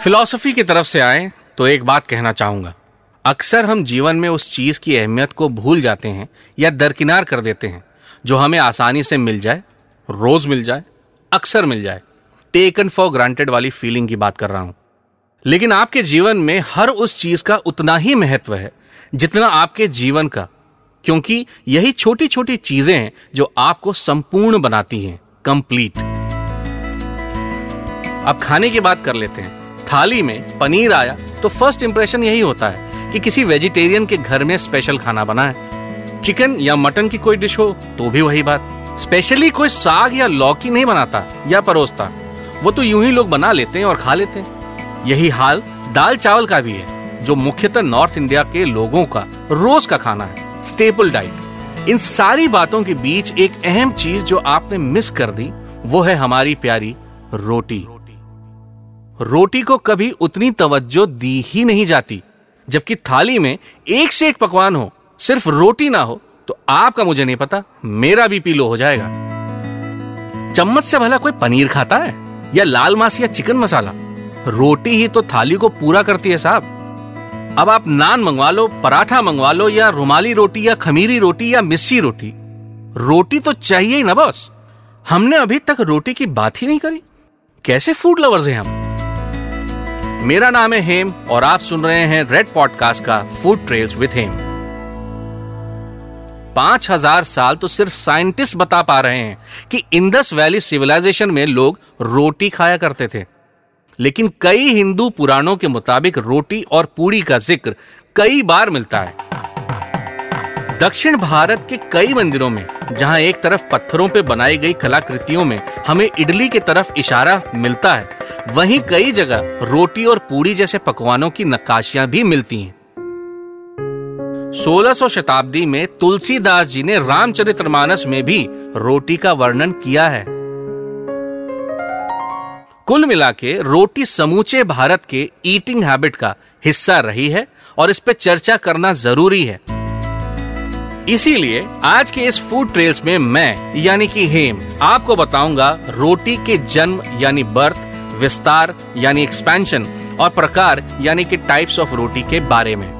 Philosophy की तरफ़ से आए तो एक बात कहना चाहूँगा। अक्सर हम जीवन में उस चीज़ की अहमियत को भूल जाते हैं या दरकिनार कर देते हैं, जो हमें आसानी से मिल जाए, रोज मिल जाए, अक्सर मिल जाए। टेकन फॉर ग्रांटेड वाली फीलिंग की बात कर रहा हूँ। लेकिन आपके जीवन में हर उस चीज़ का उतना ही महत्व है, जितना आपके जीवन का, क्योंकि यही छोटी छोटी चीज़ें हैं जो आपको संपूर्ण बनाती हैं कंप्लीट अब खाने की बात कर लेते हैं। थाली में पनीर आया तो फ़र्स्ट इंप्रेशन यही होता है कि किसी वेजिटेरियन के घर में स्पेशल खाना बना है। चिकन या मटन की कोई डिश हो तो भी वही बात। स्पेशली कोई साग या लौकी नहीं बनाता, या परोसता। वो तो यूँ ही लोग बना लेते हैं और खा लेते हैं। यही हाल दाल चावल का भी है, जो मुख्यतः नॉर्थ इंडिया के लोगों का रोज का खाना है। स्टेपल डाइट इन सारी बातों के बीच एक अहम चीज़ जो आपने मिस कर दी, वो है हमारी प्यारी रोटी। रोटी को कभी उतनी तवज्जो दी ही नहीं जाती, जबकि थाली में एक से एक पकवान हो, सिर्फ़ रोटी ना हो तो आपका मुझे नहीं पता, मेरा भी पीलो हो जाएगा। चम्मच से भला कोई पनीर खाता है? या लाल मांस या चिकन मसाला? रोटी ही तो थाली को पूरा करती है साहब। अब आप नान मंगवा लो, पराठा मंगवा लो, या रुमाली रोटी, या खमीरी रोटी, या मिस्सी रोटी। रोटी तो चाहिए ही ना बॉस। हमने अभी तक रोटी की बात ही नहीं करी। कैसे फ़ूड लवर्स हैं हम? मेरा नाम है हेम और आप सुन रहे हैं रेड पॉडकास्ट का फ़ूड ट्रेल्स विथ हेम पाँच हज़ार साल तो सिर्फ़ साइंटिस्ट बता पा रहे हैं कि इंदस वैली सिविलाइजेशन में लोग रोटी खाया करते थे। लेकिन कई हिंदू पुराणों के मुताबिक रोटी और पूड़ी का ज़िक्र कई बार मिलता है। दक्षिण भारत के कई मंदिरों में, जहाँ एक तरफ़ पत्थरों पर बनाई गई कलाकृतियों में हमें इडली की तरफ़ इशारा मिलता है वहीं कई जगह रोटी और पूरी जैसे पकवानों की नक्काशियाँ भी मिलती हैं। 1600 शताब्दी में तुलसीदास जी ने रामचरितमानस में भी रोटी का वर्णन किया है। कुल मिला के रोटी समूचे भारत के ईटिंग हैबिट का हिस्सा रही है और इस पर चर्चा करना ज़रूरी है। इसीलिए आज के इस फ़ूड ट्रेल्स में मैं, यानी कि हेम, आपको बताऊँगा रोटी के जन्म, यानी बर्थ विस्तार, यानी एक्सपेंशन और प्रकार, यानी कि टाइप्स ऑफ़ रोटी के बारे में।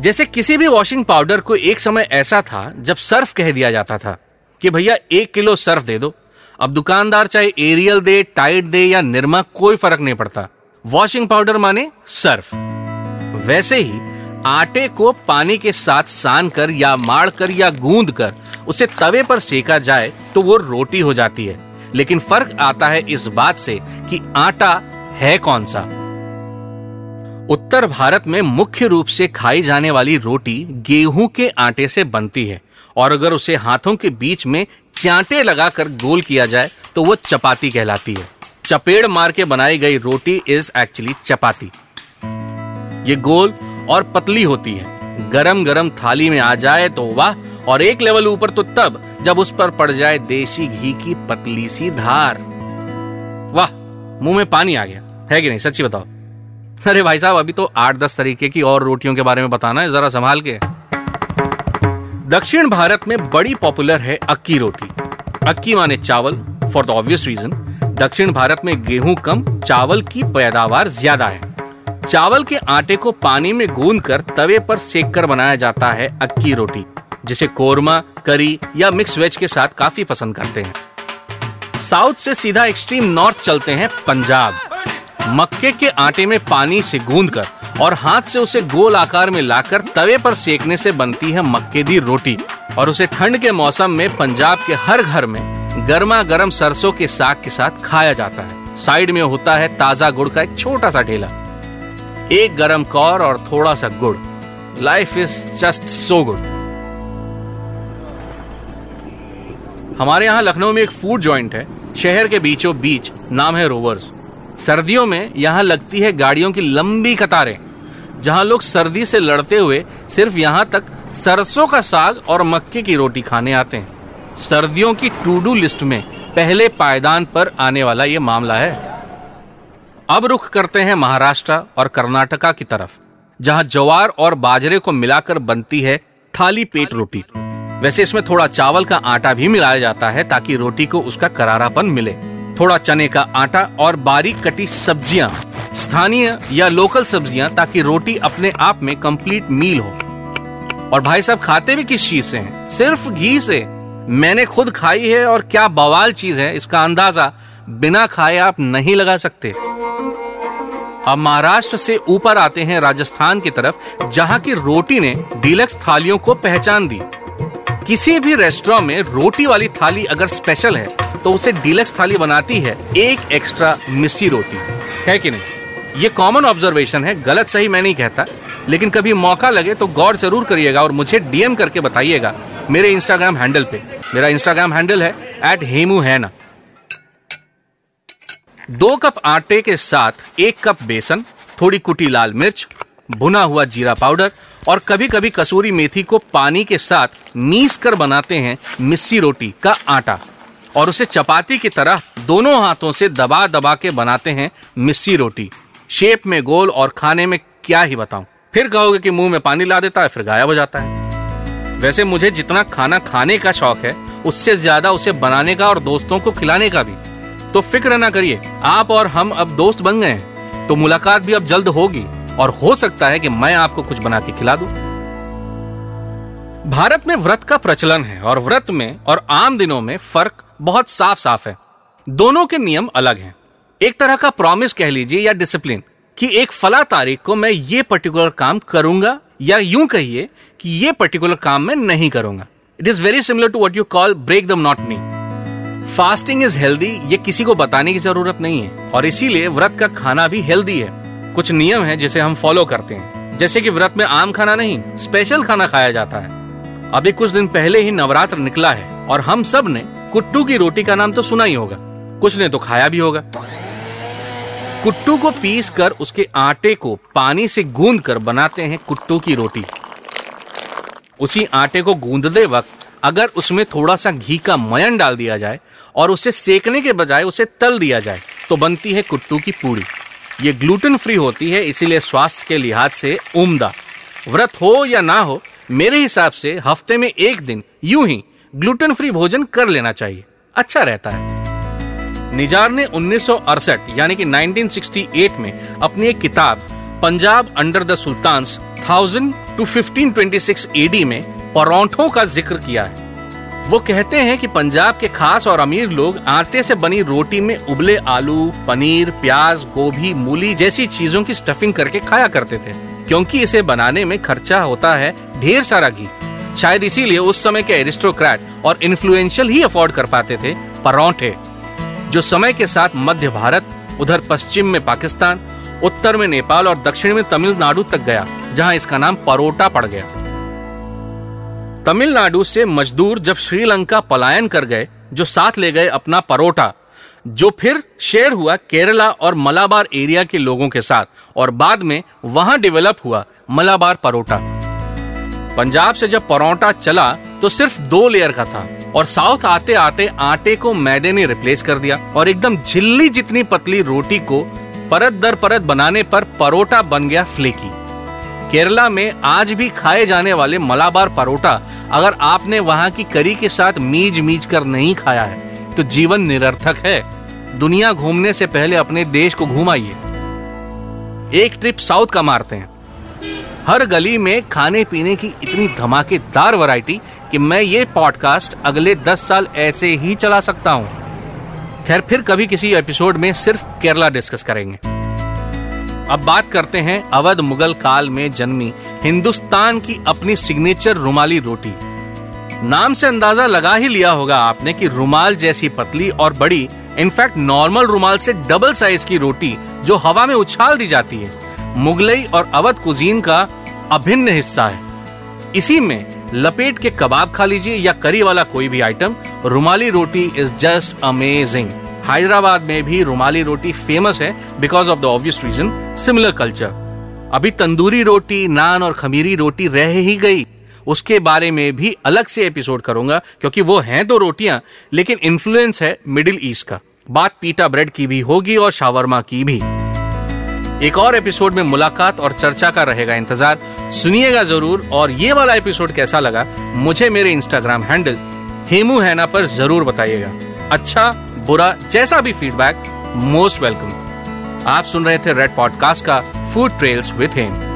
जैसे किसी भी वॉशिंग पाउडर को एक समय ऐसा था, जब सर्फ कह दिया जाता था, कि भैया एक किलो सर्फ दे दो। अब दुकानदार चाहे एरियल दे, टाइट दे या निर्मा, कोई फ़र्क नहीं पड़ता। वॉशिंग पाउडर माने सर्फ। वैसे ही, आटे को पानी के साथ सान कर या माड़ कर या गूंद कर, उसे तवे पर सेका जाए तो वो रोटी हो जाती है। लेकिन फ़र्क आता है इस बात से कि आटा है कौन सा। उत्तर भारत में मुख्य रूप से खाई जाने वाली रोटी गेहूँ के आटे से बनती है, और अगर उसे हाथों के बीच में चांटे लगाकर गोल किया जाए तो वो चपाती कहलाती है। चपेड़ मार के बनाई गई रोटी इज़ एक्चुअली चपाती। ये गोल और पतली होती है। गरम गरम थाली में आ जाए तो वाह और एक लेवल ऊपर तो तब, जब उस पर पड़ जाए देशी घी की पतली सी धार। वाह, मुँह में पानी आ गया। है कि नहीं? सच्ची बताओ। अरे भाई साहब, अभी तो आठ दस तरीके की और रोटियों के बारे में बताना है, जरा संभाल के। दक्षिण भारत में बड़ी पॉपुलर है अक्की रोटी। अक्की माने चावल फॉर द ऑब्वियस रीजन दक्षिण भारत में गेहूँ कम, चावल की पैदावार ज़्यादा है। चावल के आटे को पानी में गूंद कर तवे पर सेक कर बनाया जाता है अक्की रोटी। जिसे कोरमा, करी या मिक्स वेज के साथ काफ़ी पसंद करते हैं। साउथ से सीधा एक्सट्रीम नॉर्थ चलते हैं पंजाब। मक्के के आटे में पानी से गूंद कर और हाथ से उसे गोल आकार में लाकर तवे पर सेकने से बनती है मक्के दी रोटी और उसे ठंड के मौसम में पंजाब के हर घर में गर्मा गर्म सरसों के साग के साथ खाया जाता है। साइड में होता है ताज़ा गुड़ का एक छोटा सा ठेला। एक गरम कौर और थोड़ा सा गुड़। Life is just so good हमारे यहाँ लखनऊ में एक फ़ूड जॉइंट है। शहर के बीचों बीच नाम है रोवर्स सर्दियों में यहाँ लगती है गाड़ियों की लंबी कतारें, जहाँ लोग सर्दी से लड़ते हुए सिर्फ़ यहाँ तक सरसों का साग और मक्के की रोटी खाने आते हैं। सर्दियों की टू डू लिस्ट में पहले पायदान पर आने वाला ये मामला है। अब रुख करते हैं महाराष्ट्र और कर्नाटका की तरफ़, जहाँ जवार और बाजरे को मिलाकर बनती है थाली पेट रोटी। वैसे इसमें थोड़ा चावल का आटा भी मिलाया जाता है ताकि रोटी को उसका करारापन मिले। थोड़ा चने का आटा और बारीक कटी सब्ज़ियाँ, स्थानीय या लोकल सब्ज़ियाँ ताकि रोटी अपने आप में कंप्लीट मील हो। और भाई साहब, खाते भी किस चीज़ से हैं? सिर्फ़ घी से। मैंने खुद खाई है और क्या बवाल चीज़ है, इसका अंदाज़ा बिना खाए आप नहीं लगा सकते। अब महाराष्ट्र से ऊपर आते हैं राजस्थान की तरफ़, जहाँ की रोटी ने डीलक्स थालियों को पहचान दी। किसी भी रेस्टोरेंट में रोटी वाली थाली अगर स्पेशल है तो उसे डीलक्स थाली बनाती है एक एक्स्ट्रा मिस्सी रोटी। है कि नहीं? ये कॉमन ऑब्जर्वेशन है, गलत सही मैं नहीं कहता, लेकिन कभी मौका लगे तो गौर ज़रूर करिएगा और मुझे डीएम करके बताइएगा मेरे इंस्टाग्राम हैंडल पे। मेरा इंस्टाग्राम हैंडल है एट हेमू है ना दो कप आटे के साथ एक कप बेसन, थोड़ी कुटी लाल मिर्च, भुना हुआ जीरा पाउडर और कभी कभी कसूरी मेथी को पानी के साथ मीस कर बनाते हैं मिस्सी रोटी का आटा। और उसे चपाती की तरह दोनों हाथों से दबा दबा के बनाते हैं मिस्सी रोटी। शेप में गोल और खाने में क्या ही बताऊँ। फिर कहोगे कि मुँह में पानी ला देता है, फिर गायब हो जाता है। वैसे मुझे जितना खाना खाने का शौक है, उससे ज़्यादा उसे बनाने का और दोस्तों को खिलाने का भी। तो फ़िक्र ना करिए, आप और हम अब दोस्त बन गए तो मुलाकात भी अब जल्द होगी। और हो सकता है कि मैं आपको कुछ बना के खिला दूँ। भारत में व्रत का प्रचलन है और व्रत में और आम दिनों में फ़र्क बहुत साफ़ साफ़ है। दोनों के नियम अलग हैं। एक तरह का प्रॉमिस कह लीजिए या डिसिप्लिन कि एक फला तारीख को मैं ये पर्टिकुलर काम करूँगा या यूँ कहिए कि ये पर्टिकुलर काम मैं नहीं करूँगा। It is very similar to what you call break the knee fasting is healthy ये किसी को बताने की ज़रूरत नहीं है। और इसीलिए व्रत का खाना भी हेल्दी है। कुछ नियम है जिसे हम फॉलो करते हैं। जैसे कि व्रत में आम खाना नहीं स्पेशल खाना खाया जाता है। अभी कुछ दिन पहले ही नवरात्र निकला है और हम सबने कुट्टू की रोटी का नाम तो सुना ही होगा। कुछ ने तो खाया भी होगा। कुट्टू को पीस कर उसके आटे को पानी से गूंद कर बनाते हैं कुट्टू की रोटी। उसी आटे को गूंदते वक्त अगर उसमें थोड़ा सा घी का मयन डाल दिया जाए और उसे सेकने के बजाय उसे तल दिया जाए तो बनती है कुट्टू की पूड़ी। ये ग्लूटेन फ्री होती है, इसीलिए स्वास्थ्य के लिहाज से उम्दा। व्रत हो या ना हो, मेरे हिसाब से हफ़्ते में एक दिन यूँ ही ग्लूटेन फ्री भोजन कर लेना चाहिए। अच्छा रहता है। निजार ने उन्नीस सौ अड़सठ, यानी कि 1968 में अपनी एक किताब, Punjab under the sultan thousand to fifteen twenty six AD में परौठों का ज़िक्र किया है। वो कहते हैं कि पंजाब के खास और अमीर लोग आटे से बनी रोटी में उबले आलू, पनीर, प्याज, गोभी, मूली जैसी चीज़ों की स्टफिंग करके खाया करते थे, क्योंकि इसे बनाने में खर्चा होता है ढेर सारा घी। शायद इसीलिए उस समय के एरिस्टोक्रेट और इन्फ्लुएंशियल ही अफोर्ड कर पाते थे परौठे, जो समय के साथ मध्य भारत, उधर पश्चिम में पाकिस्तान, उत्तर में नेपाल और दक्षिण में तमिलनाडु तक गया, जहाँ इसका नाम परोटा पड़ गया। तमिलनाडु से मजदूर जब श्रीलंका पलायन कर गए, जो साथ ले गए अपना परोटा, जो फिर शेयर हुआ केरला और मलाबार एरिया के लोगों के साथ, और बाद में वहाँ डेवलप हुआ मलाबार परोटा। पंजाब से जब परोटा चला तो सिर्फ़ दो लेयर का था, और साउथ आते आते आटे को मैदे ने रिप्लेस कर दिया, और एकदम झिल्ली जितनी पतली रोटी को परत दर परत बनाने पर परोटा बन गया फ्लेकी केरला में आज भी खाए जाने वाले मलाबार परोटा अगर आपने वहाँ की करी के साथ मीज मीज कर नहीं खाया है तो जीवन निरर्थक है। दुनिया घूमने से पहले अपने देश को घुमाइए। एक ट्रिप साउथ का मारते हैं। हर गली में खाने पीने की इतनी धमाकेदार वैरायटी कि मैं ये पॉडकास्ट अगले दस साल ऐसे ही चला सकता हूँ। खैर, फिर कभी किसी एपिसोड में सिर्फ़ केरला डिस्कस करेंगे। अब बात करते हैं अवध मुगल काल में जन्मी हिंदुस्तान की अपनी सिग्नेचर रुमाली रोटी। नाम से अंदाज़ा लगा ही लिया होगा आपने कि रुमाल जैसी पतली और बड़ी, इनफैक्ट नॉर्मल रुमाल से डबल साइज़ की रोटी जो हवा में उछाल दी जाती है, मुगलई और अवध कुजीन का अभिन्न हिस्सा है। इसी में लपेट के कबाब खा लीजिए या करी वाला कोई भी item rumali roti is just amazing Hyderabad में भी रुमाली रोटी फ़ेमस है because of the obvious reason similar culture अभी तंदूरी रोटी, नान और खमीरी रोटी रह ही गई। उसके बारे में भी अलग से एपिसोड करूँगा, क्योंकि वो हैं तो रोटियाँ, लेकिन इन्फ्लुएंस है मिडिल ईस्ट का। बात पीटा ब्रेड की भी होगी और शावरमा की भी। एक और एपिसोड में मुलाकात और चर्चा का रहेगा इंतज़ार। सुनिएगा ज़रूर, और ये वाला एपिसोड कैसा लगा, मुझे मेरे इंस्टाग्राम हैंडल हेमू हैना पर ज़रूर बताइएगा। अच्छा बुरा जैसा भी फीडबैक मोस्ट वेलकम आप सुन रहे थे रेड पॉडकास्ट का फ़ूड ट्रेल्स विथ हेम